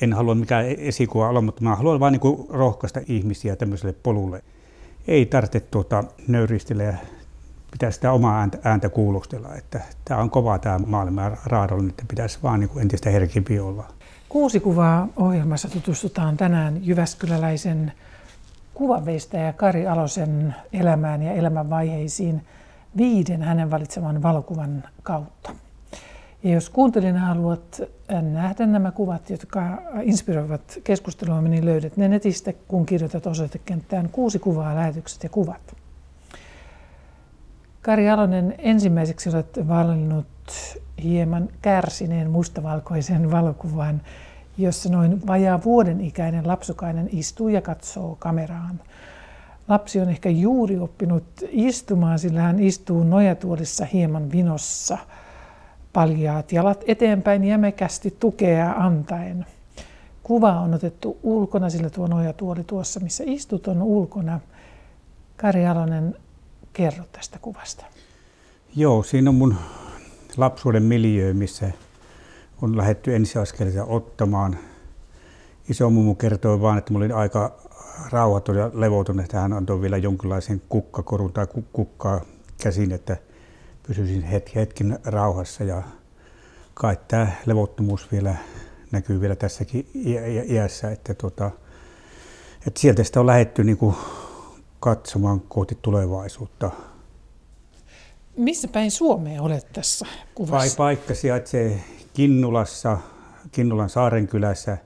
en halua mikään esikuva olla, mutta mä haluan vain niin rohkaista ihmisiä tämmöiselle polulle. Ei tarvitse tuota, nöyristellä ja pitää sitä omaa ääntä, ääntä kuulostella. Että tämä on kova tämä maailma raadollinen, että pitäisi vaan niin entistä herkimpi olla. Kuusi kuvaa ohjelmassa tutustutaan tänään Jyväskyläläisen kuvanveistäjä Kari Alosen elämään ja elämänvaiheisiin viiden hänen valitseman valokuvan kautta. Ja jos kuuntelin haluat nähdä nämä kuvat, jotka inspiroivat keskustelua, niin löydät ne netistä, kun kirjoitat osoitekenttään kuusi kuvaa, lähetykset ja kuvat. Kari Alonen, ensimmäiseksi olet valinnut hieman kärsineen mustavalkoisen valokuvan, jossa noin vajaa vuoden ikäinen lapsukainen istuu ja katsoo kameraan. Lapsi on ehkä juuri oppinut istumaan, sillä hän istuu nojatuolissa hieman vinossa, paljaat jalat eteenpäin jämekästi tukea antaen. Kuva on otettu ulkona, sillä tuo nojatuoli tuossa, missä istut, on ulkona. Kari Alonen, kerro tästä kuvasta. Joo, siinä on mun lapsuuden miljö, missä on lähetty ensiaskeleita ottamaan. Iso mummu kertoi vaan, että mulla oli aika rauhaton ja levoton, että hän antoi vielä jonkinlaisen kukkakorun tai kukkaa käsin, että pysyisin hetki, hetken rauhassa. Ja kai tämä levottomuus vielä näkyy vielä tässäkin iässä, että, tota, että sieltä sitä on lähetty niin kuin katsomaan kohti tulevaisuutta. Missä päin Suomea olet tässä kuvassa? Paikka sijaitsee Kinnulassa, Kinnulan Saarenkylässä.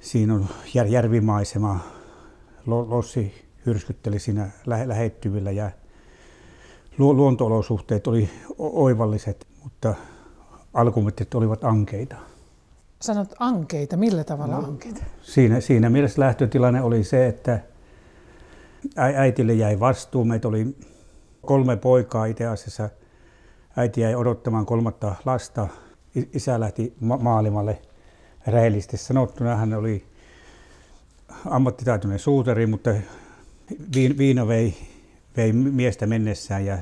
Siinä on jär, järvimaisema. Lossi hyrskytteli siinä lähe, lähettyvillä ja luontoolosuhteet oli oivalliset, mutta alkumetrit olivat ankeita. Sanot ankeita, millä tavalla no, ankeita? Siinä, siinä mielessä lähtötilanne oli se, että äitille jäi vastuu. Meitä oli kolme poikaa itse asiassa. Äiti jäi odottamaan kolmatta lasta. Isä lähti ma- maailmalle rehellisesti sanottuna. Hän oli ammattitaitoinen suutari, mutta viina vei, vei miestä mennessään ja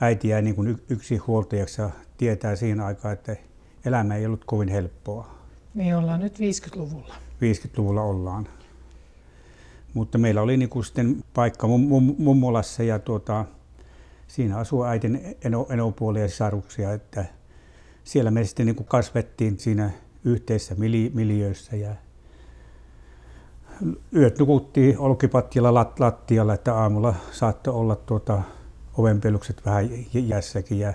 äiti jäi niin kuin yksi huoltajaksi ja tietää siinä aikaa, että elämä ei ollut kovin helppoa. Me ollaan nyt 50-luvulla. 50-luvulla ollaan. Mutta meillä oli niin kuin sitten paikka mummolassa ja tuota, siinä asui äitin eno, enopuolia ja sisaruksia, että siellä me sitten niin kuin kasvettiin siinä yhteisessä miljöissä ja yöt nukuttiin olkipatjalla lat, lattialla, että aamulla saattoi olla tuota, ovenpelukset vähän jässäkin ja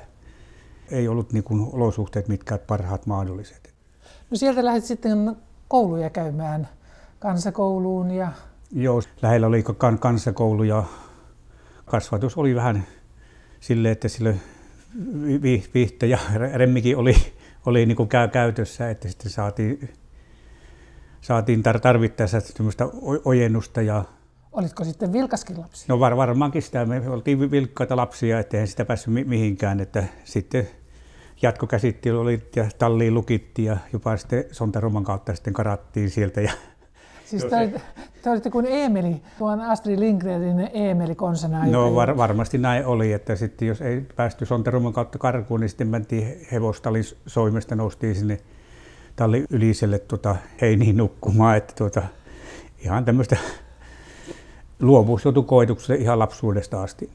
ei ollut niin kuin olosuhteet mitkään parhaat mahdolliset. No sieltä lähdit sitten kouluja käymään kansakouluun ja Joo, lähellä oli kansakoulu ja kasvatus oli vähän sille, että sille vihte ja remmikin oli, oli niin kuin käytössä, että sitten saatiin, saatiin tarvittaessa semmoista ojennusta. Ja Olitko sitten vilkaskin lapsi? No var, varmaankin sitä. Me oltiin vilkkaita lapsia, ettei sitä päässyt mihinkään. Että sitten jatkokäsittely oli ja talliin lukittiin ja jopa sitten Sontaroman kautta sitten karattiin sieltä ja Siis te, olitte, te olitte kuin Eemeli, tuon Astrid Lindgrenin Eemeli konsana. No var, varmasti näin oli, että sitten jos ei päästy Sonterumon kautta karkuun, niin sitten mentiin hevostalin soimesta, noustiin sinne talli yliselle tuota, heiniin nukkumaan, että tuota, ihan tämmöistä luovuus joutui koetukselle ihan lapsuudesta asti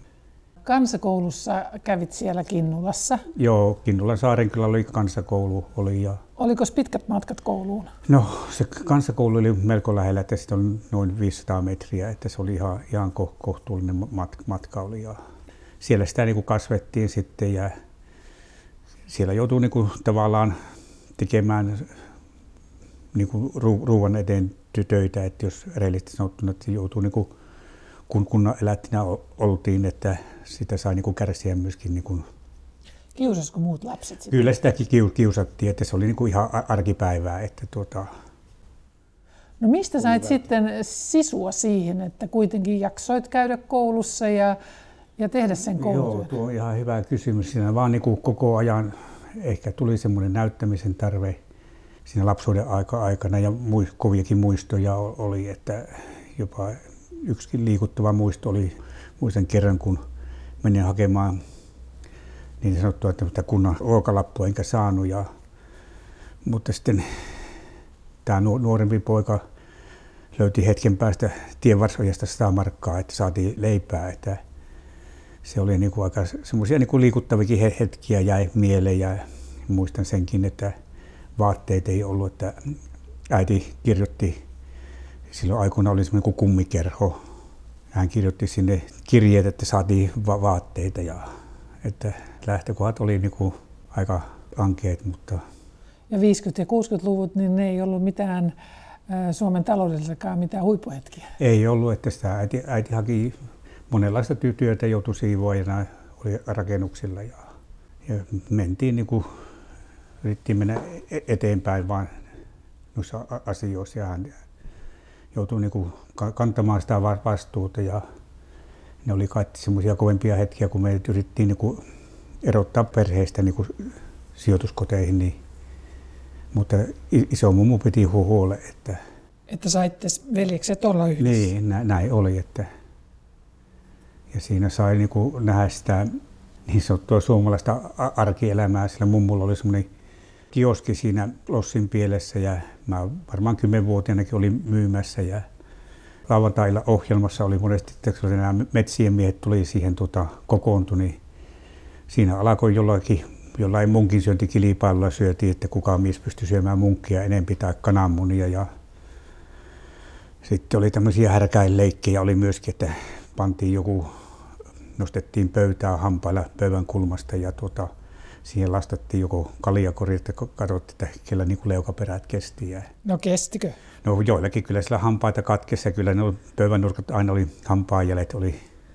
kansakoulussa kävit siellä Kinnulassa. Joo, Kinnulan saaren kyllä oli kansakoulu. Oli ja... Oliko pitkät matkat kouluun? No se kansakoulu oli melko lähellä, että sitten on noin 500 metriä, että se oli ihan, ihan kohtuullinen matka oli. Ja siellä sitä niin kuin kasvettiin sitten ja siellä joutui niin kuin tavallaan tekemään niin kuin ruuan eteen töitä, että jos rehellisesti sanottuna, että joutuu niin kuin kun, kun elättinä oltiin, että sitä sai niin kuin kärsiä myöskin. Niin kuin Kiusasiko muut lapset sitten? Kyllä sitäkin kiusattiin, että se oli niin kuin ihan arkipäivää. Että tuota, No mistä sait hyvä. sitten sisua siihen, että kuitenkin jaksoit käydä koulussa ja, ja tehdä sen koulutyön? Joo, tuo on ihan hyvä kysymys. Siinä vaan niin kuin koko ajan ehkä tuli semmoinen näyttämisen tarve siinä lapsuuden aika aikana ja koviakin muistoja oli, että jopa yksikin liikuttava muisto oli, muistan kerran kun menin hakemaan niin sanottua että kunnan ruokalappua enkä saanut. Ja, mutta sitten tämä nuorempi poika löyti hetken päästä tienvarsojasta 100 markkaa, että saatiin leipää. Että se oli niin kuin aika semmoisia niin liikuttavikin hetkiä jäi mieleen ja muistan senkin, että vaatteet ei ollut, että äiti kirjoitti, silloin aikoina oli semmoinen kuin kummikerho. Hän kirjoitti sinne kirjeet, että saatiin va- vaatteita ja että lähtökohdat oli niin kuin aika ankeet, mutta... Ja 50- ja 60-luvut, niin ne ei ollut mitään Suomen taloudellisellakaan mitään huippuhetkiä? Ei ollut, että sitä äiti, äiti haki monenlaista työtä, joutui siivoajana, oli rakennuksilla ja, ja mentiin niin kuin, yrittiin mennä e-, eteenpäin vaan noissa asioissa ja hän joutui niin kuin kantamaan sitä vastuuta ja ne oli kaikki semmoisia kovempia hetkiä, kun me yritettiin niin kuin erottaa perheestä niin kuin sijoituskoteihin, niin, mutta iso mummu piti huolen, että... Että saitte veljekset olla yhdessä. Niin, nä, näin oli, että... Ja siinä sai niin kuin nähdä sitä niin sanottua suomalaista arkielämää, sillä mummulla oli semmoinen kioski siinä Lossin pielessä ja mä varmaan kymmenvuotiaanakin olin myymässä ja lauantailla ohjelmassa oli monesti, että nämä metsien miehet tuli siihen tota, kokoontui, niin siinä alkoi jollakin, jollain munkin syöntikilipailulla syötiin, että kuka mies pystyi syömään munkkia enempi tai kananmunia. Ja sitten oli tämmöisiä härkäinleikkejä oli myöskin, että pantiin joku, nostettiin pöytää hampailla pöydän kulmasta ja tuota, siihen lastattiin joku kaljakori, että katsottiin, että kyllä niin kuin leukaperät kesti. Ja... No kestikö? No joillakin kyllä sillä hampaita katkessa, kyllä ne pöydän nurkat aina oli hampaanjäljet oli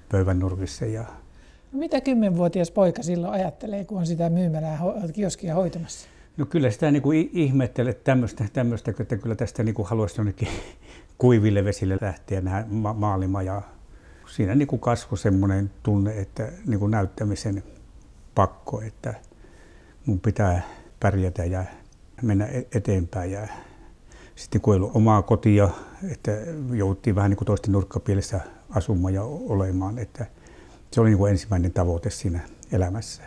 pöydän nurkissa. Ja... No mitä kymmenvuotias poika silloin ajattelee, kun on sitä myymälää kioskia hoitamassa? No kyllä sitä niin kuin ihmettelee tämmöistä, tämmöistä, että kyllä tästä niin kuin haluaisi jonnekin kuiville vesille lähteä nähdä ma- maalimaan. Ja siinä niin kuin kasvoi semmoinen tunne, että niin kuin näyttämisen pakko, että mun pitää pärjätä ja mennä e-, eteenpäin. Ja sitten kun ei ollut omaa kotia, että jouttiin vähän niin kuin toisten nurkkapielessä asumaan ja olemaan, että se oli niin kuin ensimmäinen tavoite siinä elämässä.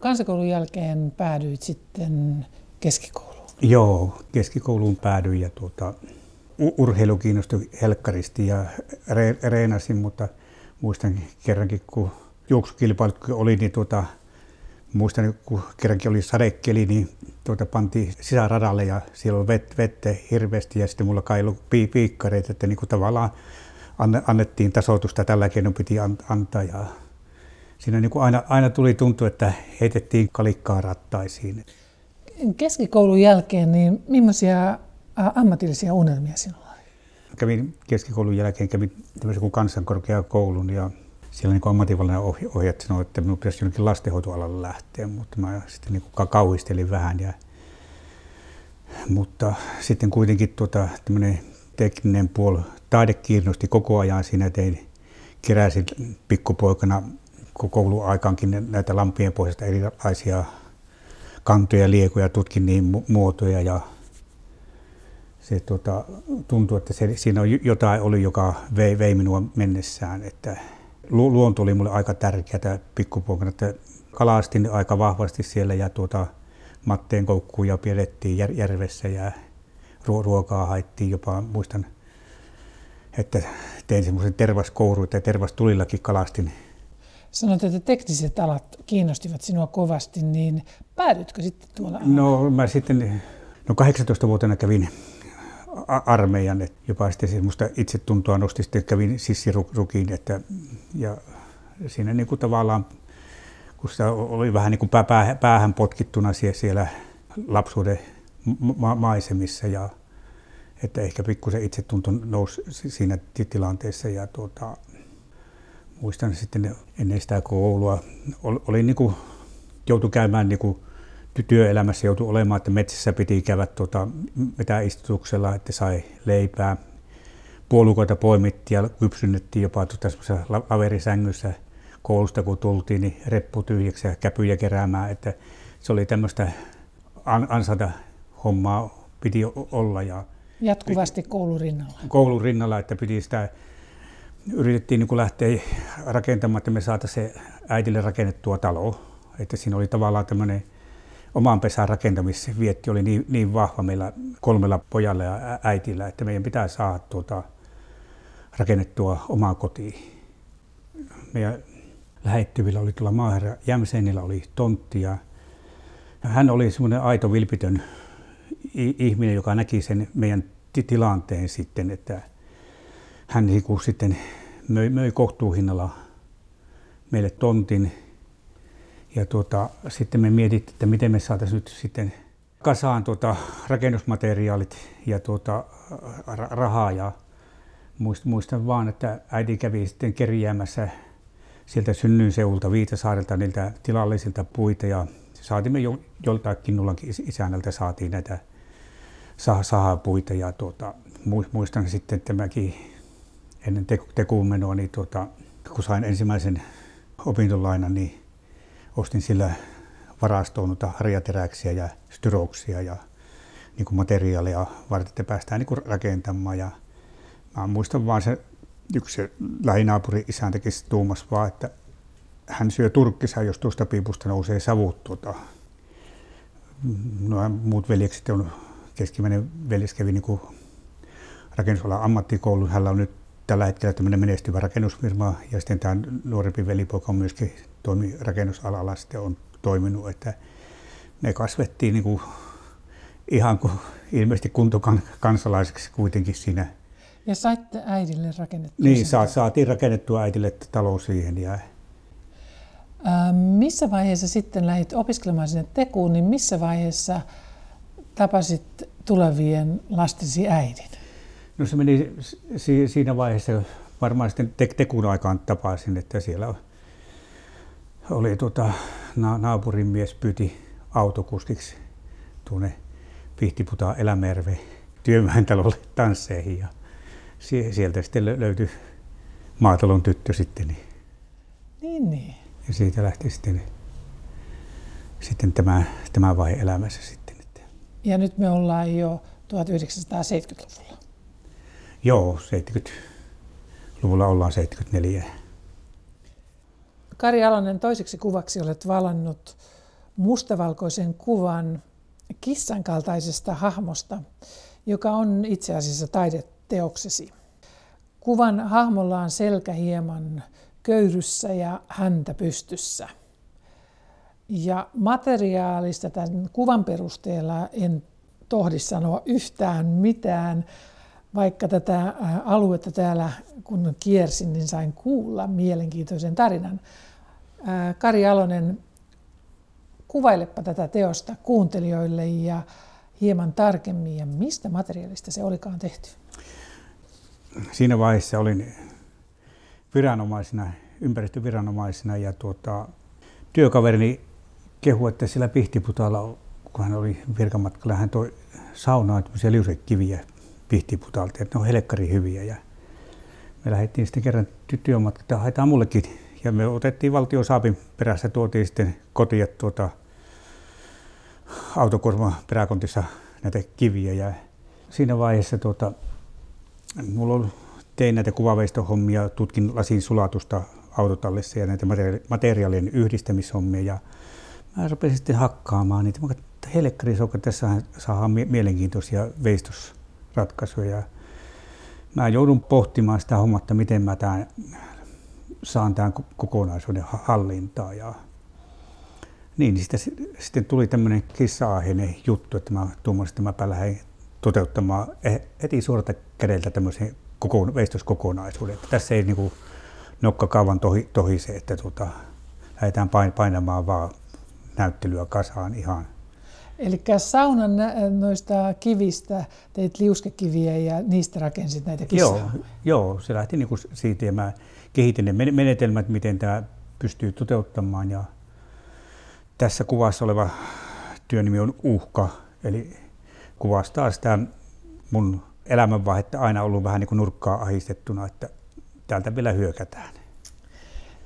Kansakoulun jälkeen päädyit sitten keskikouluun? Joo, keskikouluun päädyin ja tuota, urheilu kiinnostui helkkaristi ja re- reenasin, mutta muistan kerrankin, kun juoksukilpailut oli, niin tuota, muistan, kun kerrankin oli sadekeli, niin tuota pantiin sisäradalle ja siellä oli vet, vettä hirveästi ja sitten mulla kai pi, piikkareita, että niin kuin tavallaan annettiin tasoitusta, tällä keinoin piti antaa ja siinä niin kuin aina, aina tuli tuntua, että heitettiin kalikkaa rattaisiin. Keskikoulun jälkeen, niin millaisia ammatillisia unelmia sinulla oli? Kävin keskikoulun jälkeen kävin tämmöisen kuin kansankorkeakoulun ja siellä niin ammatinvallinen ohjat sanoi, että minun pitäisi jonnekin lastenhoitoalalle lähteä, mutta mä sitten niin kauhistelin vähän. Ja, mutta sitten kuitenkin tuota, tekninen puoli, taide kiinnosti koko ajan siinä, tein, keräsin pikkupoikana kouluaikaankin näitä lampien pohjasta erilaisia kantoja, liekoja, tutkin niin muotoja ja se tuota, tuntui, että se, siinä on jotain oli, joka vei, vei minua mennessään. Että luonto oli mulle aika tärkeää pikkupoikana, että kalastin aika vahvasti siellä ja tuota, matteen koukkuja pidettiin järvessä ja ruokaa haittiin jopa, muistan, että tein semmoisen tervaskourun, että tervastulillakin kalastin. Sanoit, että tekniset alat kiinnostivat sinua kovasti, niin päädytkö sitten tuolla No mä sitten, no 18-vuotiaana kävin armeijan, että jopa sitten semmoista itsetuntoa nosti, sitten kävin sissirukiin, että, ja siinä niin kuin tavallaan, kun sitä oli vähän niin kuin päähän potkittuna siellä lapsuuden ma- maisemissa, ja että ehkä pikkusen itsetunto nousi siinä tilanteessa, ja tuota, muistan sitten ennen sitä koulua, oli niin kuin, joutui käymään niin kuin työelämässä joutui olemaan, että metsässä piti käydä tuota, istutuksella, että sai leipää. Puolukoita poimittiin ja kypsynnettiin jopa tuota laverisängyssä koulusta, kun tultiin, niin reppu tyhjäksi ja käpyjä keräämään. Että se oli tämmöistä ansata hommaa piti olla. Ja Jatkuvasti koulun rinnalla. Koulun rinnalla, että piti sitä, yritettiin niin lähteä rakentamaan, että me saataisiin äidille rakennettua taloa. Että siinä oli tavallaan tämmöinen oman pesän rakentamisvietti oli niin, niin vahva meillä kolmella pojalla ja äitillä, että meidän pitää saada tuota, rakennettua omaa kotiin. Meidän lähettyvillä oli tuolla maaherra Jämsenillä oli tonttia. Hän oli semmoinen aito vilpitön ihminen, joka näki sen meidän tilanteen sitten, että hän sitten möi, möi kohtuuhinnalla meille tontin. Ja tuota, sitten me mietittiin, että miten me saataisiin nyt sitten kasaan tuota, rakennusmateriaalit ja tuota, rahaa. Ja muistan vaan, että äiti kävi sitten kerjäämässä sieltä synnyin seulta Viitasaarelta niiltä tilallisilta puita ja saatimme jo, joltain kinnullankin isännältä saatiin näitä sahapuita ja tuota, muistan sitten tämäkin ennen tekuun menoa, niin tuota, kun sain ensimmäisen opintolainan, niin ostin sillä varastoon noita harjateräksiä ja styroksia ja niin kuin materiaalia varten, että päästään niin kuin rakentamaan. Ja mä muistan vaan se yksi lähinaapuri isän tekisi tuumas vaan, että hän syö turkkissa, jos tuosta piipusta nousee savut. Tuota. No, muut veljekset on keskimmäinen veljes kävi niin rakennusalan ammattikoulun. Hänellä on nyt tällä hetkellä tämmöinen menestyvä rakennusfirma ja sitten tämä nuorempi velipoika on myöskin toimi rakennusalalla sitten on toiminut, että me kasvettiin niin kuin ihan kuin ilmeisesti kuntokansalaiseksi kuitenkin siinä. Ja saitte äidille rakennettua Niin, sa- saatiin rakennettua äidille talo siihen. Ja... Ää, missä vaiheessa sitten lähdit opiskelemaan sinne Tekuun, niin missä vaiheessa tapasit tulevien lastesi äidin? No se meni siinä vaiheessa, varmaan sitten te- Tekun aikaan tapasin, että siellä oli tuota, na- naapurin mies pyti autokuskiksi tuonne Pihtiputaan Elämerve Työmäen talolle tansseihin ja sieltä sitten löytyi maatalon tyttö sitten. Niin, niin, niin. Ja siitä lähti sitten, sitten tämä, tämä vaihe elämässä sitten. Ja nyt me ollaan jo 1970-luvulla. Joo, 70-luvulla ollaan 74. Kari Alonen, toiseksi kuvaksi olet valannut mustavalkoisen kuvan kissan kaltaisesta hahmosta, joka on itse asiassa taideteoksesi. Kuvan hahmolla on selkä hieman köyryssä ja häntä pystyssä. Ja materiaalista tämän kuvan perusteella en tohdi sanoa yhtään mitään, vaikka tätä aluetta täällä kun kiersin, niin sain kuulla mielenkiintoisen tarinan. Kari Alonen, kuvailepa tätä teosta kuuntelijoille ja hieman tarkemmin, ja mistä materiaalista se olikaan tehty? Siinä vaiheessa olin viranomaisena, ympäristöviranomaisena ja tuota, työkaverini kehu, että siellä Pihtiputalla, kun hän oli virkamatkalla, hän toi saunaan tämmöisiä liusekiviä Pihtiputalta, että ne on helkkari hyviä. Ja me lähdettiin sitten kerran työmatkaan, että haetaan mullekin. Ja me otettiin valtiosaapin perässä, tuotiin sitten kotiin tuota, autokuorma peräkontissa näitä kiviä. Ja siinä vaiheessa tuota, mulla on, tein näitä kuvaveistohommia, tutkin lasin sulatusta autotallissa ja näitä materiaalien yhdistämishommia. Ja mä rupesin sitten hakkaamaan niitä. Mä helkkari, tässä saadaan mielenkiintoisia veistosratkaisuja. Mä joudun pohtimaan sitä hommatta, miten mä tämän, saan tämän kokonaisuuden hallintaan. Ja niin, niin sitten, sitten tuli tämmöinen kissa juttu, että mä tuommoisin, että mä lähdin toteuttamaan e-, heti suorata kädeltä tämmöisen koko, veistoskokonaisuuden. Että tässä ei niin nokka kauan tohi, tohise, että tuota, lähdetään painamaan vaan näyttelyä kasaan ihan. Eli saunan noista kivistä teit liuskekiviä ja niistä rakensit näitä kissaa? Joo, joo se lähti niin kuin siitä ja mä kehitin ne menetelmät, miten tämä pystyy toteuttamaan. Ja tässä kuvassa oleva työnimi on Uhka, eli kuvastaa sitä mun elämänvaihetta aina ollut vähän niin kuin nurkkaa ahistettuna, että täältä vielä hyökätään.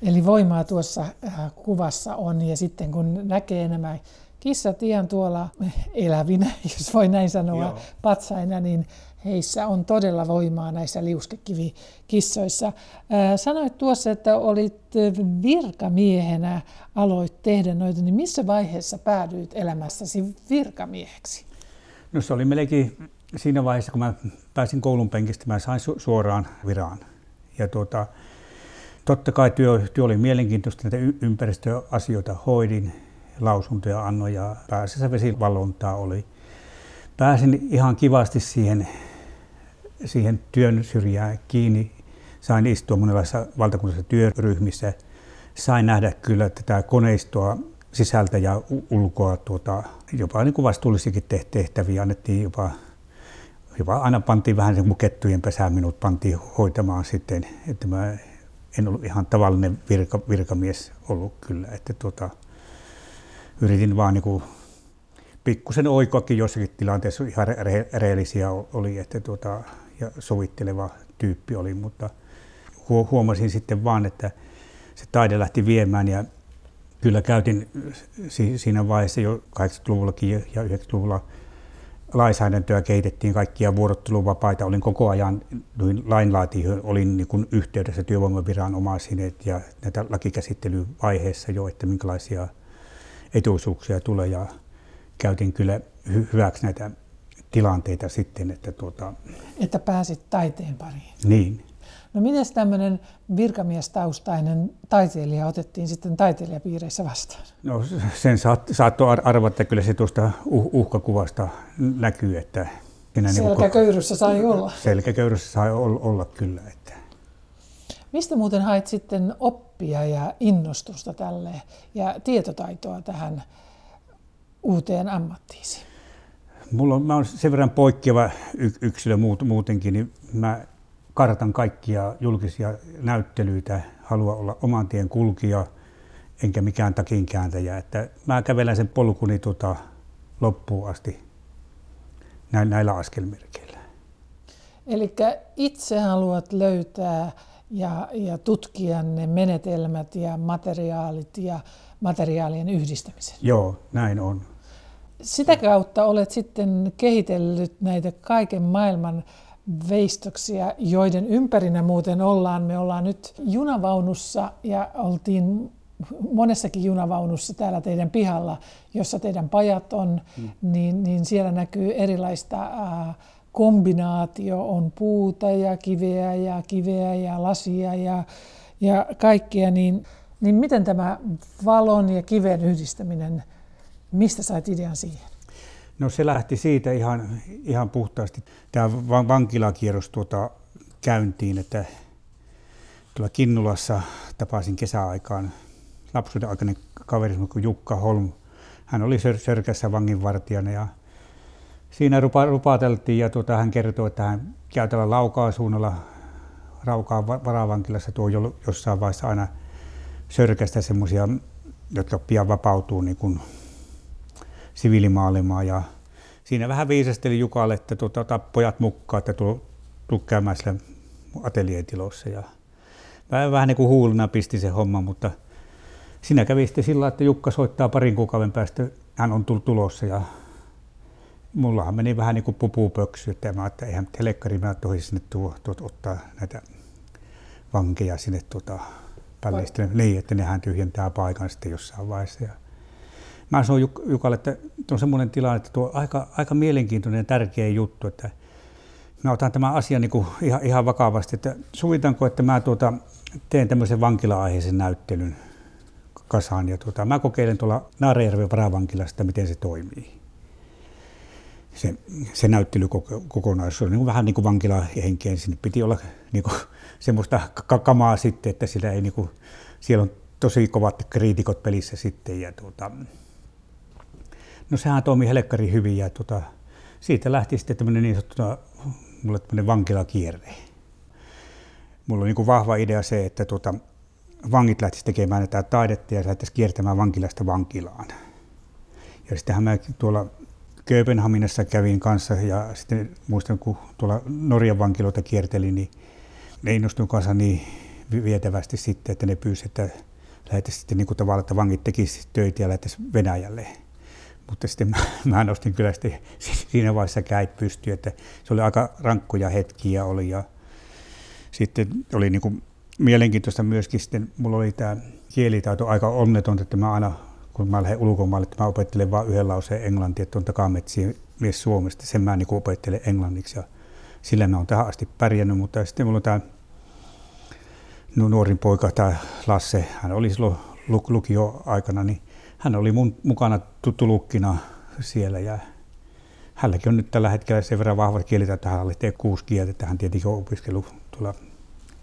Eli voimaa tuossa äh, kuvassa on ja sitten kun näkee nämä kissat ihan tuolla elävinä, jos voi näin sanoa, Joo. patsaina, niin heissä on todella voimaa näissä liuskekivikissoissa. Sanoit tuossa, että olit virkamiehenä, aloit tehdä noita, niin missä vaiheessa päädyit elämässäsi virkamieheksi? No se oli melkein siinä vaiheessa, kun mä pääsin koulun penkistä, mä sain su- suoraan viraan. Ja tuota, totta kai työ, työ oli mielenkiintoista, näitä ympäristöasioita hoidin, lausuntoja annoin ja pääasiassa vesivalvontaa oli. Pääsin ihan kivasti siihen, siihen työn syrjään kiinni. Sain istua monenlaisissa valtakunnallisissa työryhmissä. Sain nähdä kyllä tätä koneistoa sisältä ja ulkoa tuota, jopa niin kuin vastuullisiakin tehtäviä annettiin jopa, jopa aina pantiin vähän niin kettujen pesään minut pantiin hoitamaan sitten, että mä en ollut ihan tavallinen virka, virkamies ollut kyllä, että tuota, yritin vaan niin pikkusen oikoakin jossakin tilanteessa ihan rehellisiä oli, että tuota, ja sovitteleva tyyppi oli, mutta huomasin sitten vaan, että se taide lähti viemään ja kyllä käytin siinä vaiheessa jo 80-luvullakin ja 90-luvulla lainsäädäntöä kehitettiin kaikkia vuorotteluvapaita. Olin koko ajan lainlaatijoihin, olin niin kuin yhteydessä työvoimaviranomaisiin ja näitä lakikäsittelyvaiheessa jo, että minkälaisia etuisuuksia tulee ja käytin kyllä hy- hyväksi näitä tilanteita sitten. Että, tuota... että pääsit taiteen pariin. Niin. No miten tämmöinen virkamiestaustainen taiteilija otettiin sitten taiteilijapiireissä vastaan? No sen saat, saattoi arvata, että kyllä se tuosta uh, uhkakuvasta näkyy, että... Selkäköyryssä niin sai olla. Selkäköyryssä sai olla, olla kyllä. Että. Mistä muuten hait sitten oppia ja innostusta tälle ja tietotaitoa tähän uuteen ammattiisi? Mulla on, mä olen sen verran poikkeava yksilö muutenkin, niin mä kartan kaikkia julkisia näyttelyitä, halua olla oman tien kulkija, enkä mikään takinkääntäjä. Että mä kävelen sen polkuni tota, loppuun asti näillä askelmerkeillä. Eli itse haluat löytää ja, ja tutkia ne menetelmät ja materiaalit ja materiaalien yhdistämisen. Joo, näin on. Sitä kautta olet sitten kehitellyt näitä kaiken maailman veistoksia, joiden ympärinä muuten ollaan. Me ollaan nyt junavaunussa ja oltiin monessakin junavaunussa täällä teidän pihalla, jossa teidän pajat on, mm. niin, niin siellä näkyy erilaista äh, kombinaatio, on puuta ja kiveä ja kiveä ja lasia ja, ja kaikkea, niin, niin miten tämä valon ja kiven yhdistäminen, mistä sait idean siihen? No se lähti siitä ihan, ihan puhtaasti. Tämä vankilakierros tuota käyntiin, että tuolla Kinnulassa tapasin kesäaikaan lapsuuden aikainen kaveri Jukka Holm. Hän oli Sörkässä vanginvartijana ja siinä rupa, rupateltiin ja tuota, hän kertoi, että hän käy tällä Laukaan suunnalla Raukaan varavankilassa. Tuo jossain vaiheessa aina Sörkästä semmoisia, jotka pian vapautuu niin kuin siviilimaailmaa ja siinä vähän viisasteli Jukalle, että tuota, ota pojat mukaan, että tuu, tuu käymään siellä atelietilossa. Ja vähän, vähän niin kuin huulina pisti se homma, mutta siinä kävi sitten sillä että Jukka soittaa parin kuukauden päästä, hän on tullut tulossa ja mullahan meni vähän niin kuin pupupöksy, että mä että eihän telekkari mä tohi sinne tuo, tuo, ottaa näitä vankeja sinne tuota, niin, että nehän tyhjentää paikan sitten jossain vaiheessa. Ja mä sanoin Juk- Jukalle, että on semmoinen tilanne, että tuo aika, aika mielenkiintoinen ja tärkeä juttu, että mä otan tämän asian niin kuin ihan, ihan vakavasti, että suvitanko, että mä tuota, teen tämmöisen vankila-aiheisen näyttelyn kasaan ja tuota, mä kokeilen tuolla Naarajärven varavankilasta, miten se toimii. Se, se näyttelykokonaisuus on niin vähän niin kuin vankilahenkeen, sinne piti olla niin kuin semmoista kamaa sitten, että sillä ei niin kuin, siellä on tosi kovat kriitikot pelissä sitten ja tuota, No sehän toimi helkkari hyvin ja tuota, siitä lähti sitten tämmöinen niin sanottu, mulle tämmöinen vankilakierre. Mulla oli niin kuin vahva idea se, että tuota, vangit lähtisivät tekemään tätä taidetta ja lähtisivät kiertämään vankilasta vankilaan. Ja sittenhän mä tuolla Kööpenhaminassa kävin kanssa ja sitten muistan, kun tuolla Norjan vankiloita kiertelin, niin ne innostuin kanssa niin vietävästi sitten, että ne pyysivät, että lähettäisiin sitten niin kuin tavallaan, että vangit tekisivät töitä ja lähettäisiin Venäjälle. Mutta sitten mä, mä nostin kyllä sitten siinä vaiheessa käit pystyyn, että se oli aika rankkoja hetkiä oli ja sitten oli niin kuin mielenkiintoista myöskin sitten, mulla oli tämä kielitaito aika onneton, että mä aina kun mä lähden ulkomaille, että mä opettelen vain yhden lauseen englantia, että on takametsien mies Suomesta, sen mä niin opettelen englanniksi ja sillä mä oon tähän asti pärjännyt, mutta sitten mulla on tämä nuorin poika, tämä Lasse, hän oli silloin lukio-aikana, niin hän oli mun mukana tutulukkina siellä ja hänelläkin on nyt tällä hetkellä sen verran vahva kieli, että hän oli kuusi kieltä, että hän tietenkin on opiskellut tuolla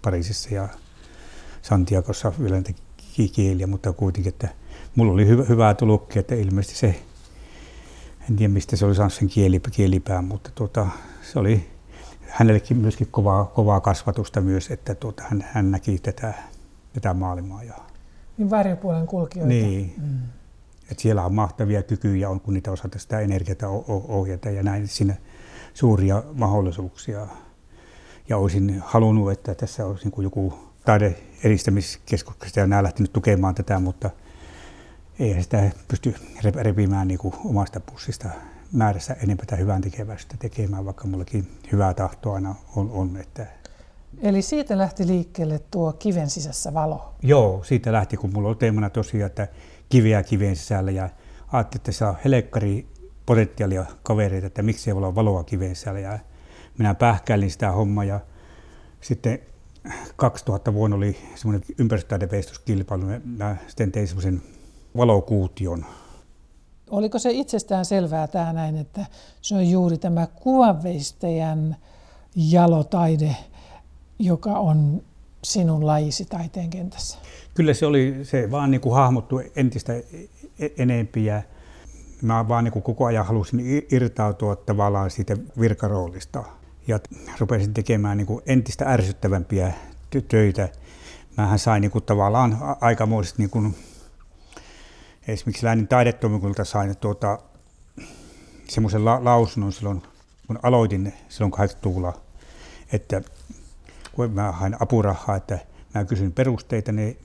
Pariisissa ja Santiagossa yleensä kieliä, mutta kuitenkin, että mulla oli hyvä, hyvää tulukki, että ilmeisesti se, en tiedä mistä se oli saanut sen kieli, kielipään, mutta tuota, se oli hänellekin myöskin kovaa, kovaa kasvatusta myös, että tuota, hän, hän näki tätä, tätä maailmaa. Ja... Niin varjopuolen kulkijoita. Niin. Mm. Et siellä on mahtavia kykyjä, on, kun niitä osata sitä energiaa ohjata ja näin siinä suuria mahdollisuuksia. Ja olisin halunnut, että tässä olisi niin joku taide edistämiskeskuksesta ja nämä lähtenyt tukemaan tätä, mutta ei sitä pysty repimään niin kuin omasta pussista määrässä enempää hyvän tekevästä tekemään, vaikka mullakin hyvää tahtoa aina on. on että Eli siitä lähti liikkeelle tuo kiven sisässä valo? Joo, siitä lähti, kun mulla oli teemana tosiaan, että kiveä kiven sisällä ja ajattelin, että saa helekkari potentiaalia kavereita, että miksi ei voi olla valoa kiven sisällä. Ja minä pähkäilin sitä hommaa ja sitten 2000 vuonna oli semmoinen ympäristötaideveistoskilpailu. Mä sitten tein semmoisen valokuution. Oliko se itsestään selvää tämä näin, että se on juuri tämä kuvanveistäjän jalotaide, joka on sinun lajisi taiteen kentässä? Kyllä se oli, se vaan niin kuin hahmottui entistä e-, enempiä. Mä vaan niin kuin koko ajan halusin irtautua tavallaan siitä virkaroolista ja rupesin tekemään niin kuin entistä ärsyttävämpiä töitä. Mähän sain niin kuin tavallaan aikamoisesti niin kuin esimerkiksi Läänin taidetoimikunta sain tuota, semmoisen la- lausunnon silloin, kun aloitin silloin 80-luvulla, että kun mä hain apurahaa, että mä kysyn perusteita, niin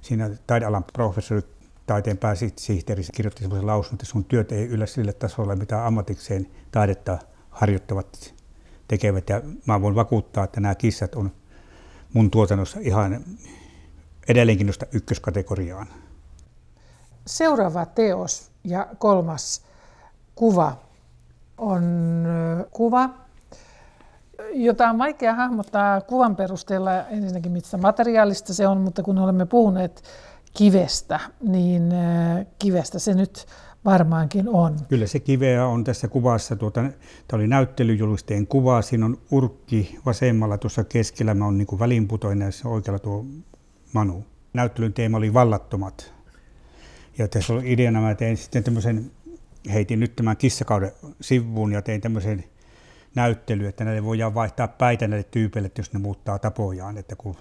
siinä taidealan professori taiteen pääsihteeri kirjoitti semmoisen lausunnon, että sun työt ei yllä sille tasolle, mitä ammatikseen taidetta harjoittavat tekevät. Ja mä voin vakuuttaa, että nämä kissat on mun tuotannossa ihan edelleenkin nosta ykköskategoriaan. Seuraava teos ja kolmas kuva on kuva, jota on vaikea hahmottaa kuvan perusteella ensinnäkin mistä materiaalista se on, mutta kun olemme puhuneet kivestä, niin kivestä se nyt varmaankin on. Kyllä se kiveä on tässä kuvassa. Tuota, tämä oli näyttelyjulisteen kuva. Siinä on urkki vasemmalla tuossa keskellä. Mä on niin välinputoinen ja oikealla tuo Manu. Näyttelyn teema oli vallattomat. Ja tässä oli ideana, mä tein sitten tämmöisen, heitin nyt tämän kissakauden sivuun ja tein tämmöisen näyttely, että näille voidaan vaihtaa päitä näille tyypeille, jos ne muuttaa tapojaan, että kun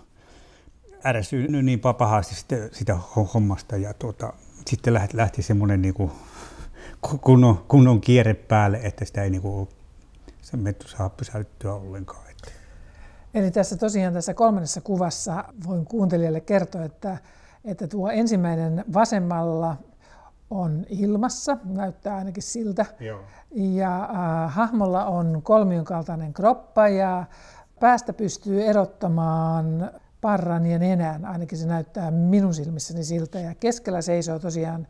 ärsyy niin pahasti sitä, sitä hommasta ja tuota, sitten lähti, lähti semmoinen niin kuin kunnon, kunnon kierre päälle, että sitä ei niin kuin, se saa pysäyttyä ollenkaan. Eli tässä tosiaan tässä kolmannessa kuvassa voin kuuntelijalle kertoa, että että tuo ensimmäinen vasemmalla on ilmassa, näyttää ainakin siltä. Joo. Ja äh, hahmolla on kolmion kaltainen kroppa ja päästä pystyy erottamaan parran ja nenän, ainakin se näyttää minun silmissäni siltä. Ja keskellä seisoo tosiaan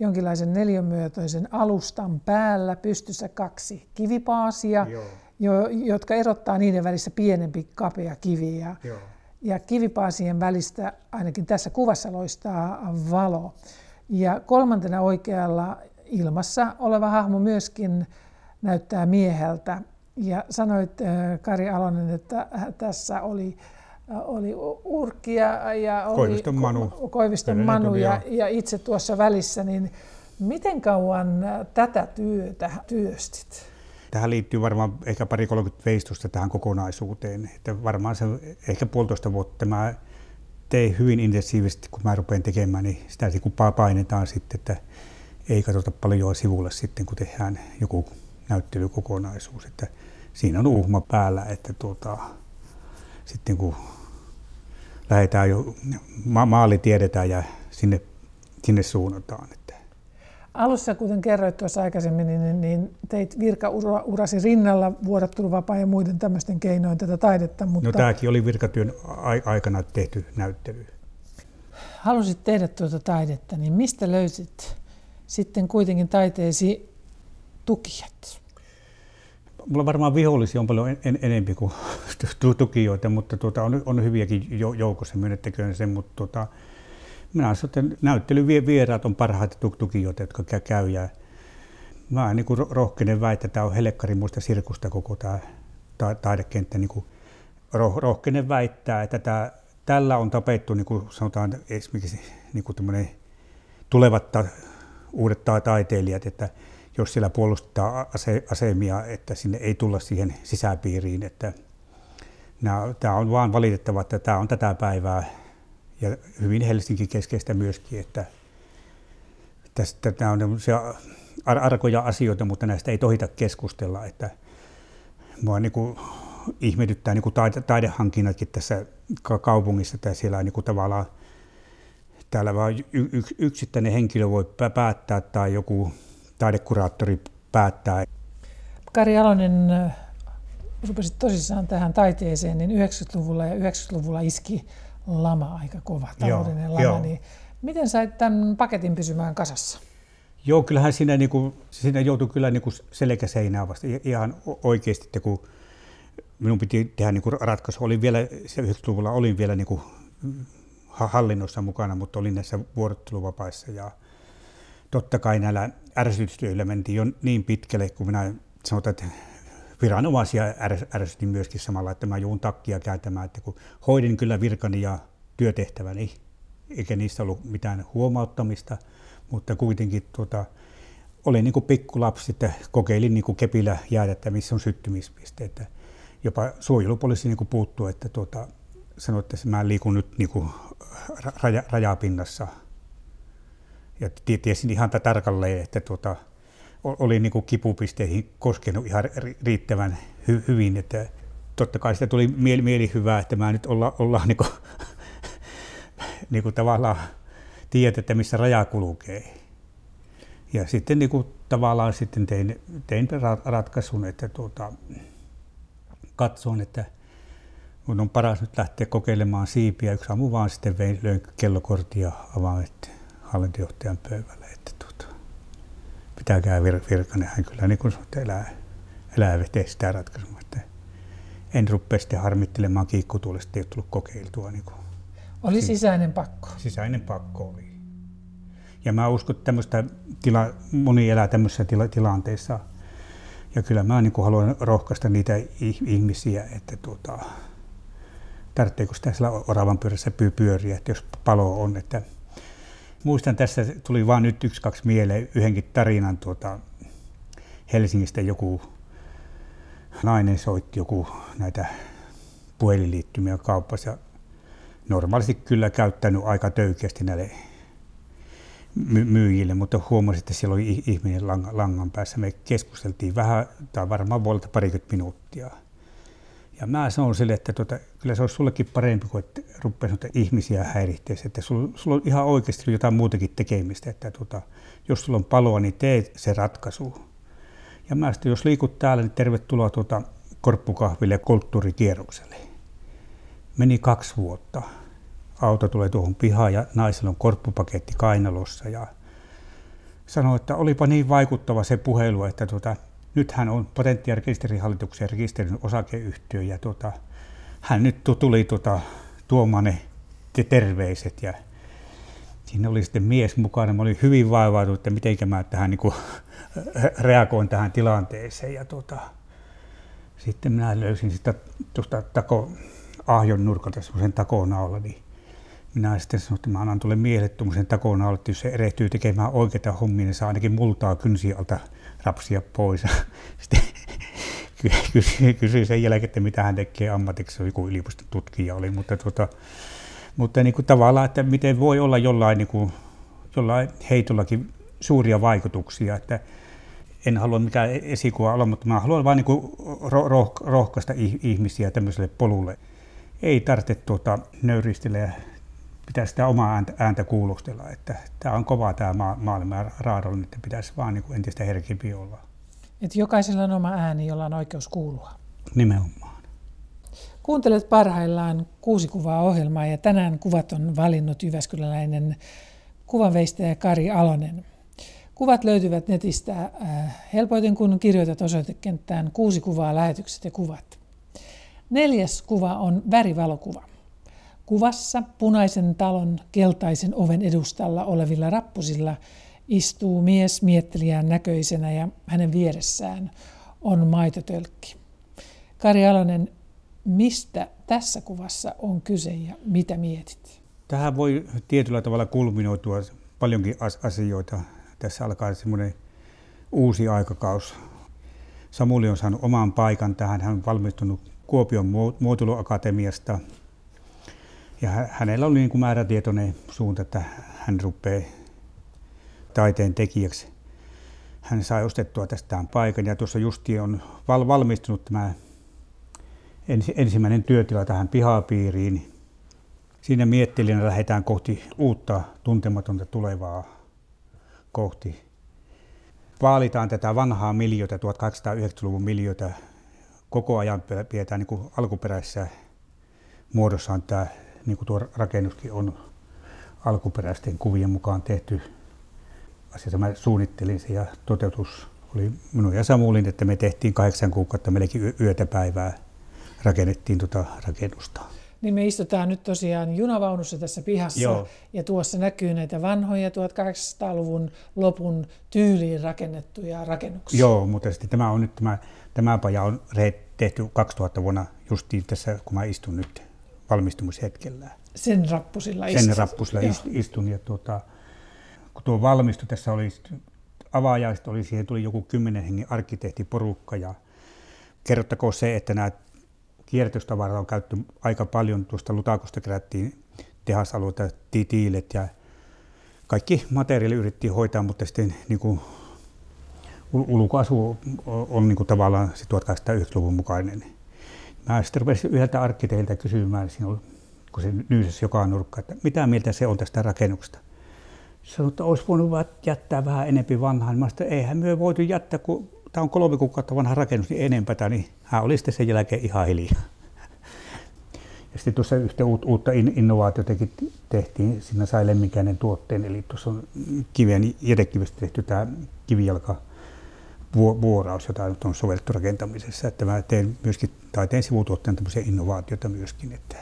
jonkinlaisen neljönmyötoisen alustan päällä pystyssä kaksi kivipaasia, jo, jotka erottaa niiden välissä pienempi kapea kivi. Ja, Joo ja kivipaasien välistä ainakin tässä kuvassa loistaa valo. Ja kolmantena oikealla ilmassa oleva hahmo myöskin näyttää mieheltä. Ja sanoit äh, Kari Alonen, että tässä oli, äh, oli urkkia ja oli Koiviston Manu, Koiviston Manu ja, ja itse tuossa välissä, niin miten kauan tätä työtä työstit? Tähän liittyy varmaan ehkä pari 30 veistosta tähän kokonaisuuteen. Että varmaan se ehkä puolitoista vuotta mä tein hyvin intensiivisesti, kun mä rupean tekemään, niin sitä niin painetaan sitten, että ei katsota paljon sivulle sitten, kun tehdään joku näyttelykokonaisuus. Että siinä on uhma päällä, että tuota, sitten kun lähdetään jo, ma- maali tiedetään ja sinne, sinne suunnataan. Alussa, kuten kerroit tuossa aikaisemmin, niin, niin teit virkaurasi rinnalla vuorotteluvapaa ja muiden tämmöisten keinoin tätä taidetta. Mutta... No tämäkin oli virkatyön aikana tehty näyttely. Halusit tehdä tuota taidetta, niin mistä löysit sitten kuitenkin taiteesi tukijat? Mulla varmaan vihollisia on paljon en, en, enempi kuin tukijoita, mutta tuota, on, on hyviäkin joukossa, myönnettäköön sen, mutta tuota, minä sitten näyttelyvieraat on parhaita tukijoita, jotka käy. Ja mä niin kuin rohkenen väittää, että tämä on helkkari muista sirkusta koko tämä taidekenttä. Niin kuin rohkenen väittää, että tämä, tällä on tapettu, niin kuin sanotaan esimerkiksi niin kuin tulevat ta, uudet ta, taiteilijat, että jos siellä puolustetaan ase, asemia, että sinne ei tulla siihen sisäpiiriin. Että nämä, tämä on vaan valitettava, että tämä on tätä päivää ja hyvin Helsinki keskeistä myöskin, että tästä nämä on arkoja asioita, mutta näistä ei tohita keskustella, että mua niin kuin ihmetyttää niin kuin taide, taidehankinnatkin tässä kaupungissa, että siellä niin kuin tavallaan täällä vain yksittäinen henkilö voi päättää tai joku taidekuraattori päättää. Kari Alonen, rupesit tosissaan tähän taiteeseen, niin 90-luvulla ja 90-luvulla iski lama aika kova, taloudellinen joo, lama, joo. niin miten sait tämän paketin pysymään kasassa? Joo, kyllähän siinä, niin kuin, siinä joutui kyllä niin kuin selkäseinään vasta ihan oikeasti, että kun minun piti tehdä niin kuin ratkaisu. Olin vielä, 90-luvulla olin vielä niin kuin hallinnossa mukana, mutta olin näissä vuorotteluvapaissa ja totta kai näillä ärsytystyöillä mentiin jo niin pitkälle, kun minä sanotaan, että viranomaisia ärsytin myöskin samalla, että mä joudun takkia kääntämään, että kun hoidin kyllä virkani ja työtehtäväni, eikä niistä ollut mitään huomauttamista, mutta kuitenkin tuota, olin niin kuin pikkulapsi, että kokeilin niin kuin kepillä jäädettä, missä on syttymispiste. Että jopa suojelupoliisi niin kuin puuttuu, että tuota, sanoi, että mä liikun nyt niin kuin raja, rajapinnassa. Ja tiesin ihan tarkalleen, että tuota, oli niin kipupisteihin koskenut ihan riittävän hy- hyvin, että totta kai sitä tuli mieli, mieli hyvää, että mä nyt olla, ollaan niin kuin, niin kuin tavallaan tiedät, että missä raja kulkee. Ja sitten niin kuin tavallaan sitten tein, tein ratkaisun, että tuota, katsoin, että mun on paras nyt lähteä kokeilemaan siipiä. Yksi aamu vaan sitten vein, löin kellokorttia avaimet hallintojohtajan pöydälle, että tuota, pitäkää vir- virkanen. Hän kyllä niin kuin sanoi, että elää, elää veteen sitä ratkaisua. Että en rupea sitten harmittelemaan kiikkutuulesta, ei ole tullut kokeiltua. Niin kuin. Oli sisäinen pakko. Sisäinen pakko oli. Ja mä uskon, että tämmöistä tila, moni elää tämmöisissä tila, tilanteissa. Ja kyllä mä niin kuin haluan rohkaista niitä ihmisiä, että tuota, tarvitseeko sitä siellä oravan pyörässä pyöriä, että jos palo on, että muistan tässä, tuli vain nyt yksi, kaksi mieleen yhdenkin tarinan tuota, Helsingistä joku nainen soitti joku näitä puhelinliittymiä kauppassa ja normaalisti kyllä käyttänyt aika töykeästi näille myyjille, mutta huomasin, että siellä oli ihminen langan päässä. Me keskusteltiin vähän, tai varmaan vuodelta parikymmentä minuuttia. Ja mä sanon sille, että tuota, kyllä se olisi sullekin parempi kuin että rupeaa ihmisiä häiritteessä. Että sulla, sulla, on ihan oikeasti jotain muutakin tekemistä. Että tuota, jos sulla on paloa, niin tee se ratkaisu. Ja mä sitten, jos liikut täällä, niin tervetuloa tuota korppukahville ja kulttuurikierrokselle. Meni kaksi vuotta. Auto tulee tuohon pihaan ja naisella on korppupaketti kainalossa ja sanoi, että olipa niin vaikuttava se puhelu, että tuota, nythän on patentti- ja rekisterihallituksen rekisterin osakeyhtiö ja tuota, hän nyt tuli tuota, tuomaan ne terveiset ja siinä oli sitten mies mukana. Mä olin hyvin vaivautunut, että miten mä tähän niin kuin, reagoin tähän tilanteeseen. Ja tuota, sitten minä löysin sitä tuosta tako, ahjon nurkalta semmoisen takonaulan, niin minä sitten sanoin, että mä annan tuolle miehelle tuommoisen takonaulan, että jos se erehtyy tekemään oikeita hommia, niin saa ainakin multaa kynsiä rapsia pois. Sitten kysyi, kysyi sen jälkeen, että mitä hän tekee ammatiksi, joku yliopiston tutkija oli, mutta, tuota, mutta niin kuin tavallaan, että miten voi olla jollain, niin kuin, jollain heitollakin suuria vaikutuksia, että en halua mikään esikuva olla, mutta mä haluan vain niin roh, rohkaista ihmisiä tämmöiselle polulle. Ei tarvitse tuota, nöyristellä ja pitäisi sitä omaa ääntä, ääntä kuulostella, että tämä on kova tämä ma- maailma ja raadollinen, että pitäisi vaan niin kuin entistä herkimpi olla. Et jokaisella on oma ääni, jolla on oikeus kuulua. Nimenomaan. Kuuntelet parhaillaan kuusi kuvaa ohjelmaa ja tänään kuvat on valinnut Jyväskyläläinen kuvanveistäjä Kari Alonen. Kuvat löytyvät netistä äh, helpoiten, kun kirjoitat osoitekenttään kuusi kuvaa, lähetykset ja kuvat. Neljäs kuva on värivalokuva. Kuvassa punaisen talon keltaisen oven edustalla olevilla rappusilla istuu mies miettelijän näköisenä ja hänen vieressään on maitotölkki. Kari Alonen, mistä tässä kuvassa on kyse ja mitä mietit? Tähän voi tietyllä tavalla kulminoitua paljonkin asioita. Tässä alkaa semmoinen uusi aikakaus. Samuli on saanut oman paikan tähän. Hän on valmistunut Kuopion muotoiluakatemiasta. Ja hänellä oli niin kuin määrätietoinen suunta, että hän rupeaa taiteen tekijäksi. Hän sai ostettua tästään paikan ja tuossa justi on val- valmistunut tämä ensimmäinen työtila tähän pihapiiriin. Siinä miettelinä lähdetään kohti uutta tuntematonta tulevaa kohti. Vaalitaan tätä vanhaa miljötä, 1890-luvun miljötä. Koko ajan pidetään niin alkuperäisessä muodossaan tämä, niin kuin tuo rakennuskin on alkuperäisten kuvien mukaan tehty. Asiassa mä suunnittelin se ja toteutus oli minun ja Samulin, että me tehtiin kahdeksan kuukautta melkein yötä päivää rakennettiin tuota rakennusta. Niin me istutaan nyt tosiaan junavaunussa tässä pihassa Joo. ja tuossa näkyy näitä vanhoja 1800-luvun lopun tyyliin rakennettuja rakennuksia. Joo, mutta sitten tämä on nyt tämä, tämä paja on tehty 2000 vuonna justiin tässä, kun mä istun nyt valmistumishetkellä. Sen rappusilla istun. Sen rappusilla Joo. istun ja tuota, kun tuo valmistui, tässä oli avaajaiset oli, siihen tuli joku kymmenen hengen arkkitehtiporukka ja kerrottakoon se, että nämä kierrätystavaraa on käytetty aika paljon. Tuosta Lutakosta kerättiin tehasalueita, tiilet ja kaikki materiaali yritettiin hoitaa, mutta sitten niin kuin, ulkoasu on niin kuin tavallaan se 1890-luvun mukainen. Mä sitten rupesin yhdeltä arkkiteilta kysymään, siinä oli, kun se nyysäsi joka nurkka, että mitä mieltä se on tästä rakennuksesta. Sanoin, että olisi voinut jättää vähän enempi vanhaa. Mä sanoin, eihän me voitu jättää, kun tämä on kolme kuukautta vanha rakennus, niin enempää, niin hän oli sitten sen jälkeen ihan hiljaa. Ja sitten tuossa yhtä uutta innovaatiotakin tehtiin, siinä sai lemminkäinen tuotteen, eli tuossa on kiven jätekivestä tehty tämä kivijalka vuoraus, jota nyt on sovellettu rakentamisessa. Että mä teen myöskin taiteen sivutuotteen tämmöisiä innovaatioita myöskin. Että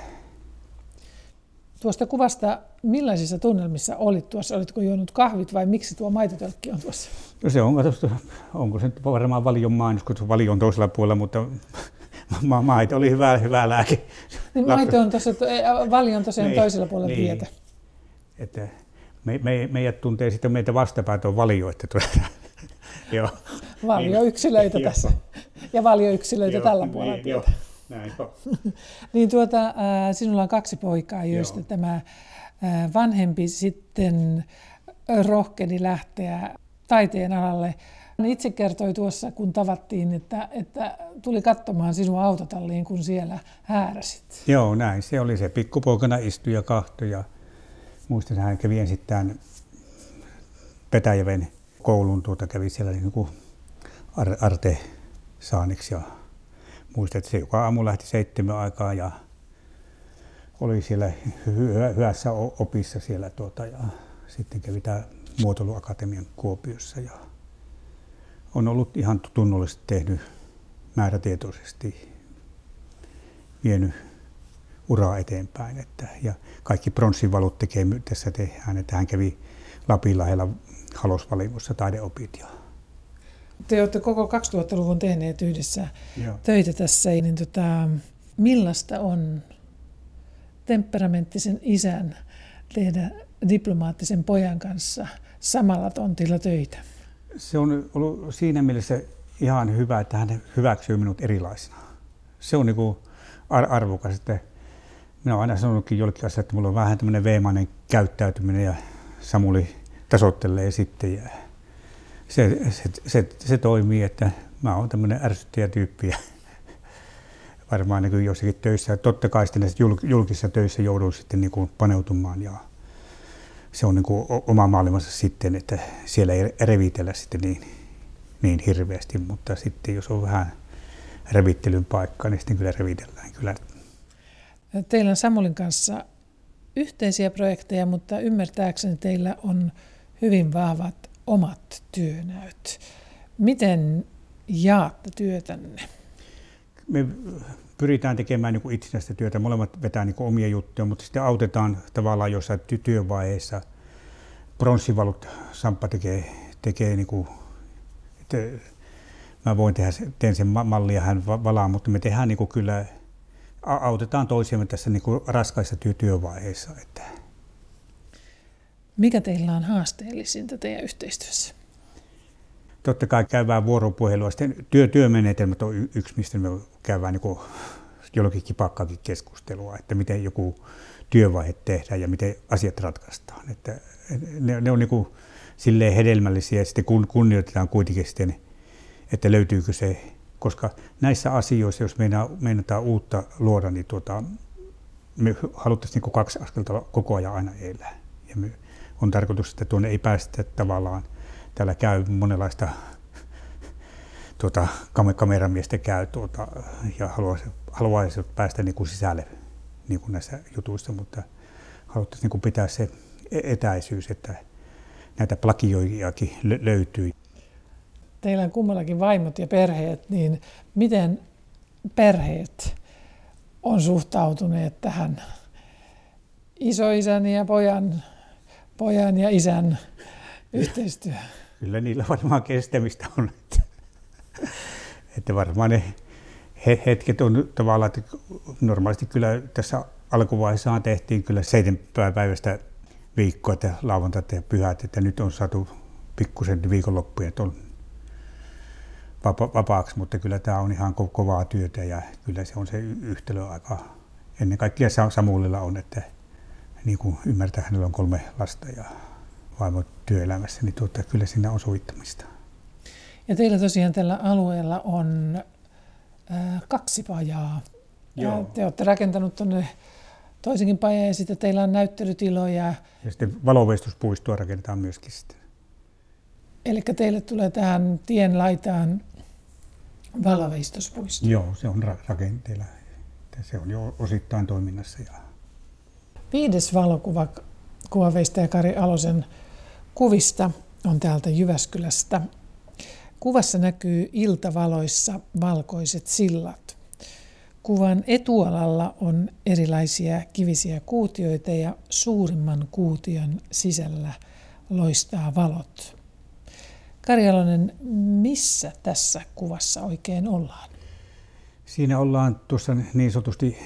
Tuosta kuvasta, millaisissa tunnelmissa olit tuossa? Olitko juonut kahvit vai miksi tuo maitotölkki on tuossa? No se on, onko se nyt varmaan valion mainos, kun se valio on toisella puolella, mutta ma- maito oli hyvä, hyvä lääke. Niin maito on tuossa, valio on tosiaan niin, toisella puolella niin. tietä. Että me, me, meidät tuntee sitten meitä vastapäätä on valio, että tuota, joo. Valioyksilöitä niin, tässä ja valioyksilöitä tällä puolella niin, tietä. Joo. Näin niin tuota, äh, sinulla on kaksi poikaa, joista Joo. tämä äh, vanhempi sitten rohkeni lähteä taiteen alalle. Itse kertoi tuossa, kun tavattiin, että, että tuli katsomaan sinua autotalliin, kun siellä hääräsit. Joo, näin. Se oli se. Pikkupoikana istui ja kahtoi ja muistan, hän kävi ensittäin Petäjäven koulun, tuota, kävi siellä niin kuin Arte Saaniksi ja muistan, että se joka aamu lähti seitsemän aikaa ja oli siellä hy- hyvässä opissa siellä tuota, ja sitten kävi tämä muotoiluakatemian Kuopiossa ja on ollut ihan tunnollisesti tehnyt määrätietoisesti vienyt uraa eteenpäin. Että, ja kaikki pronssivalut tekee tässä tehdään, että hän kävi Lapin lähellä halosvalimossa taideopit ja te olette koko 2000-luvun tehneet yhdessä Joo. töitä tässä, niin tota, millaista on temperamenttisen isän tehdä diplomaattisen pojan kanssa samalla tontilla töitä? Se on ollut siinä mielessä ihan hyvä, että hän hyväksyy minut erilaisena. Se on niin kuin arvokas. Että minä olen aina sanonutkin jollekin asialle, että minulla on vähän tämmöinen veemainen käyttäytyminen ja Samuli tasoittelee sitten. Ja se, se, se, se toimii, että mä oon tämmöinen ärsyttäjä tyyppi ja varmaan näkyy jossakin töissä. Totta kai sitten julkisissa töissä joudun sitten niin kuin paneutumaan ja se on niin kuin oma maailmansa sitten, että siellä ei revitellä sitten niin, niin hirveästi, mutta sitten jos on vähän revittelyn paikka, niin sitten kyllä revitellään kyllä. Teillä on Samulin kanssa yhteisiä projekteja, mutta ymmärtääkseni teillä on hyvin vahvat omat työnäyt. Miten jaatte työtänne? Me pyritään tekemään niin itsenäistä työtä. Molemmat vetää niin omia juttuja, mutta sitten autetaan tavallaan jossain työvaiheessa. Pronssivalut Samppa tekee, tekee niin kuin, että mä voin tehdä, teen sen mallia hän valaa, mutta me tehdään niin kuin kyllä, autetaan toisiamme tässä niin kuin raskaissa työ, työvaiheissa. Että. Mikä teillä on haasteellisinta teidän yhteistyössä? totta kai käydään vuoropuhelua. Sitten työ, työmenetelmät on yksi, mistä me käydään niin jollakin kipakkaakin keskustelua, että miten joku työvaihe tehdään ja miten asiat ratkaistaan. Että ne, ne on niin kuin silleen hedelmällisiä ja sitten kunnioitetaan kuitenkin sitten, että löytyykö se, koska näissä asioissa, jos meinataan uutta luoda, niin tuota, me haluttaisiin niin kaksi askelta koko ajan aina elää. Ja me, on tarkoitus, että tuonne ei päästä tavallaan täällä käy monenlaista tuota, kameramiestä käy tuota, ja haluaisi, haluaisi päästä niin kuin sisälle niin kuin näissä jutuissa, mutta haluttaisiin niin kuin pitää se e-, etäisyys, että näitä plagioijakin löytyy. Teillä on kummallakin vaimot ja perheet, niin miten perheet on suhtautuneet tähän isoisän ja pojan, pojan ja isän yhteistyöhön? kyllä niillä varmaan kestämistä on. Että, että varmaan ne hetket on tavallaan, että normaalisti kyllä tässä alkuvaiheessa tehtiin kyllä seitsemän päivästä viikkoa, että lauantait ja pyhät, että nyt on saatu pikkusen viikonloppuja, että on vapaaksi, mutta kyllä tämä on ihan ko- kovaa työtä ja kyllä se on se yhtälö aika, ennen kaikkea Samulilla on, että niin kuin ymmärtää, hänellä on kolme lasta ja vaimo työelämässä, niin tuota, kyllä siinä on sovittamista. Ja teillä tosiaan tällä alueella on äh, kaksi pajaa. Joo. Ja te olette rakentanut tuonne toisenkin pajan ja sitten teillä on näyttelytiloja. Ja sitten valoveistuspuistoa rakennetaan myöskin sitten. Eli teille tulee tähän tien laitaan valoveistuspuisto. Joo, se on rakenteella. Se on jo osittain toiminnassa. Ja... Viides valokuva kuvaveistäjä Kari Alosen kuvista on täältä Jyväskylästä. Kuvassa näkyy iltavaloissa valkoiset sillat. Kuvan etualalla on erilaisia kivisiä kuutioita ja suurimman kuution sisällä loistaa valot. Karjalonen, missä tässä kuvassa oikein ollaan? Siinä ollaan tuossa niin sanotusti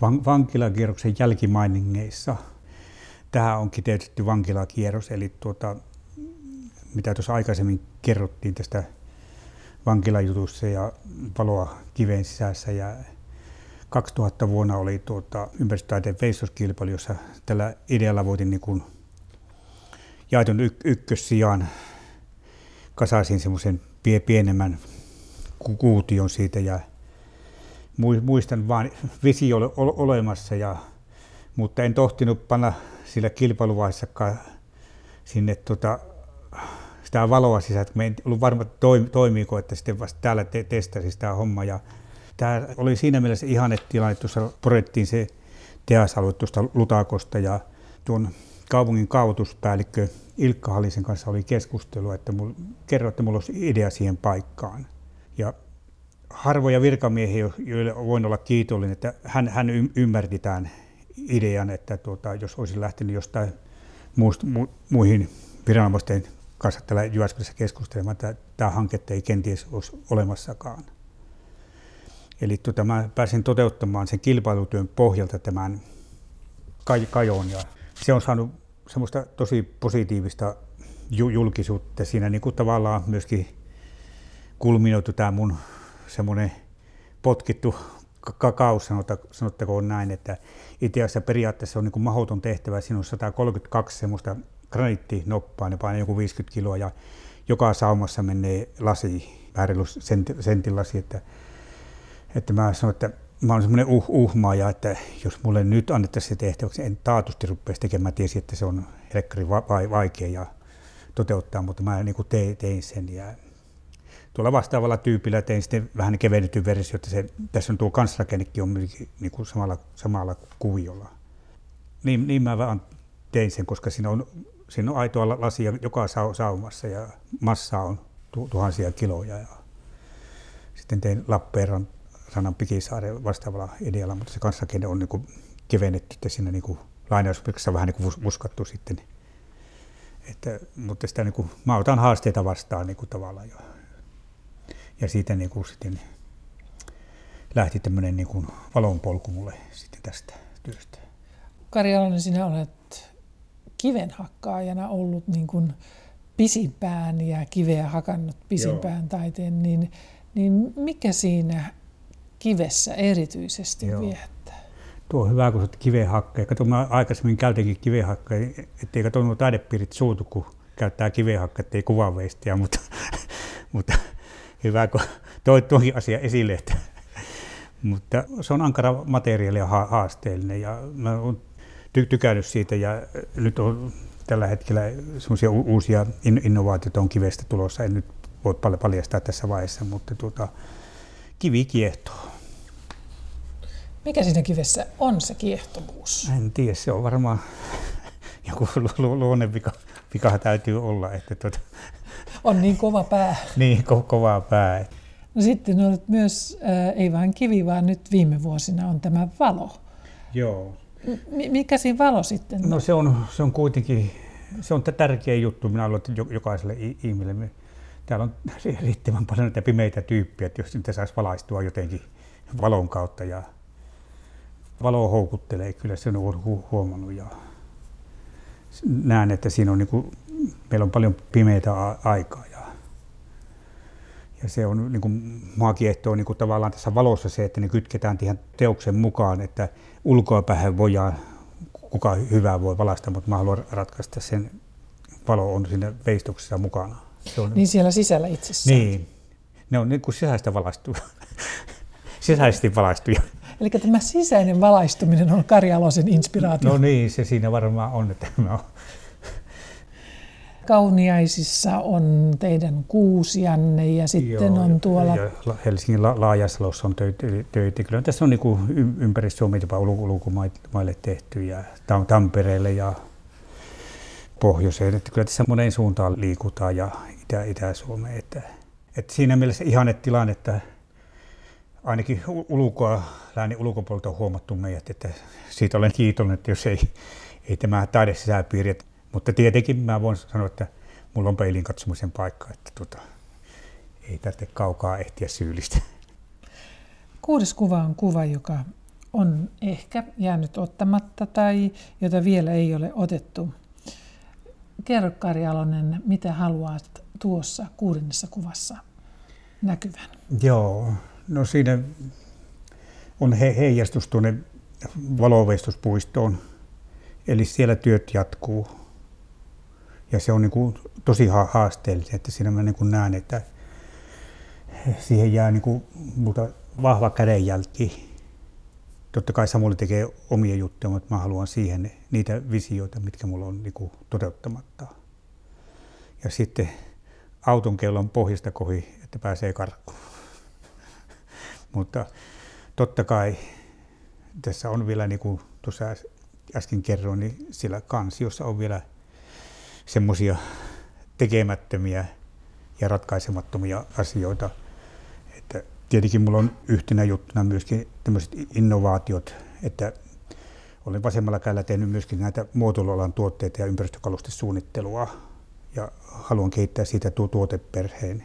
vankilakierroksen jälkimainingeissa – tähän on kiteytetty vankilakierros, eli tuota, mitä tuossa aikaisemmin kerrottiin tästä vankilajutussa ja valoa kiveen sisässä. Ja 2000 vuonna oli tuota, ympäristötaiteen veistoskilpailu, jossa tällä idealla voitin niin jaetun y- ykkössijaan kasaisin semmoisen pie- pienemmän ku- kuution siitä ja muistan vaan visio oli olemassa ja mutta en tohtinut panna sillä kilpailuvaiheessakaan sinne tota, sitä valoa sisään, että me en ollut varma, toimiiko, että sitten vasta täällä te- testasi sitä homma. Ja tämä oli siinä mielessä ihane tilanne, tuossa projektiin se teasalue tuosta Lutakosta ja tuon kaupungin kaavoituspäällikkö Ilkka Hallisen kanssa oli keskustelu, että mul, kerro, että mulla olisi idea siihen paikkaan. Ja harvoja virkamiehiä, joille voin olla kiitollinen, että hän, hän ymmärti tämän idean, että tuota, jos olisin lähtenyt jostain muust, mu, muihin viranomaisten kanssa täällä Jyväskylässä keskustelemaan, että tämä hanke ei kenties olisi olemassakaan. Eli tuota, mä pääsin toteuttamaan sen kilpailutyön pohjalta tämän kajoon ja se on saanut semmoista tosi positiivista julkisuutta. Siinä niin kuin tavallaan myöskin kulminoitu tämä mun semmoinen potkittu kakaus, sanottakoon näin, että itse asiassa periaatteessa on niin kuin mahdoton tehtävä. Siinä on 132 semmoista graniittinoppaa, ne painaa joku 50 kiloa ja joka saumassa menee lasi, vähän sentin lasi, että että mä sanoin, että mä olen semmoinen uh, uhmaaja, että jos mulle nyt annettaisiin se tehtäväksi, en taatusti rupeaisi tekemään. Mä tiesin, että se on helkkari va- va- vaikea ja toteuttaa, mutta mä niin kuin tein, tein sen. Ja tuolla vastaavalla tyypillä tein sitten vähän kevennetty versio, että se, tässä on tuo kansrakennekin on niin kuin samalla, samalla kuviolla. Niin, niin mä vaan tein sen, koska siinä on, siinä on aitoa lasia joka saumassa ja massaa on tuhansia kiloja. Ja sitten tein Lappeenrannan sanan Pikisaaren vastaavalla idealla, mutta se kanssakenne on niin kuin kevennetty, että siinä niin lainausmerkissä vähän niin kuin muskattu sitten. Että, mutta sitä niin kuin, mä otan haasteita vastaan niin kuin tavallaan. Ja, ja siitä niin kuin sitten lähti tämmöinen niin kuin valonpolku mulle sitten tästä työstä. Kari Alonen, sinä olet kivenhakkaajana ollut niin kuin pisimpään ja kiveä hakannut pisimpään Joo. taiteen, niin, niin mikä siinä kivessä erityisesti Joo. viehättää? Tuo on hyvä, kun olet kivenhakkeja. Kato, mä aikaisemmin käytinkin kivenhakkeja, ettei kato nuo taidepiirit suutu, kun käyttää kivenhakketta, ei kuvaveistia, mutta, mutta hyvä, kun toit tuokin asia esille, että mutta se on ankara materiaali ja haasteellinen ja mä oon ty- tykännyt siitä ja nyt on tällä hetkellä semmoisia uusia innovaatioita on kivestä tulossa. En nyt voi paljon paljastaa tässä vaiheessa, mutta tuota, kivi kiehtoo. Mikä siinä kivessä on se kiehtovuus? En tiedä, se on varmaan joku lu- luonnevika vika täytyy olla. Että tuota... On niin kova pää. niin, ko- kova pää. No sitten olet myös, äh, ei vain kivi, vaan nyt viime vuosina on tämä valo. Joo. M- mikä siinä valo sitten No se on, se on kuitenkin, se on tärkeä juttu, minä luulen, että jokaiselle ihmiselle. Täällä on riittävän paljon näitä pimeitä tyyppiä, että jos niitä saisi valaistua jotenkin valon kautta ja valo houkuttelee, kyllä se on huomannut ja näen, että siinä on niin meillä on paljon pimeitä aikaa ja, ja se on niin kuin, mua kiehtoo niin kuin tavallaan tässä valossa se, että ne kytketään ihan teoksen mukaan, että ulkoapäin voidaan, kuka hyvää voi valaista, mutta mä haluan ratkaista sen, valo on siinä veistoksessa mukana. Se on, niin siellä sisällä itsessään. Niin. Ne on niin kuin sisäistä valaistuja. Sisäisesti valaistuja. Eli tämä sisäinen valaistuminen on Kari Alosen inspiraatio. No niin, se siinä varmaan on. Että no. Kauniaisissa on teidän kuusianne ja sitten Joo, on tuolla... Ja Helsingin la- Laajasalossa on töitä. Kyllä tässä on niin ympäri Suomea jopa ulkomaille tehty ja Tampereelle ja pohjoiseen. Että kyllä tässä moneen suuntaan liikutaan ja Itä- Itä-Suomeen. Että, että siinä mielessä ihanne tilanne, että ainakin ulkoa, läänin ulkopuolelta on huomattu meidät, että siitä olen kiitollinen, että jos ei, ei tämä taide sisäpiiri. Mutta tietenkin mä voin sanoa, että mulla on peilin katsomisen paikka, että tota, ei tarvitse kaukaa ehtiä syyllistä. Kuudes kuva on kuva, joka on ehkä jäänyt ottamatta tai jota vielä ei ole otettu. Kerro Kari Alonen, mitä haluat tuossa kuudennessa kuvassa näkyvän? Joo, no siinä on he, heijastus tuonne valoveistuspuistoon, eli siellä työt jatkuu. Ja se on niin kuin tosi haasteellista, että siinä mä niin kuin näen, että siihen jää niin kuin multa vahva kädenjälki totta kai Samuli tekee omia juttuja, mutta mä haluan siihen niitä visioita, mitkä mulla on niin toteuttamatta. Ja sitten auton kellon pohjasta kohi, että pääsee karkuun. mutta totta kai tässä on vielä, niin kuin tuossa äsken kerroin, niin sillä kansiossa on vielä semmoisia tekemättömiä ja ratkaisemattomia asioita, tietenkin mulla on yhtenä juttuna myöskin tämmöiset innovaatiot, että olen vasemmalla kädellä tehnyt myöskin näitä muotoilualan tuotteita ja ympäristökalustesuunnittelua ja haluan kehittää siitä tuo tuoteperheen.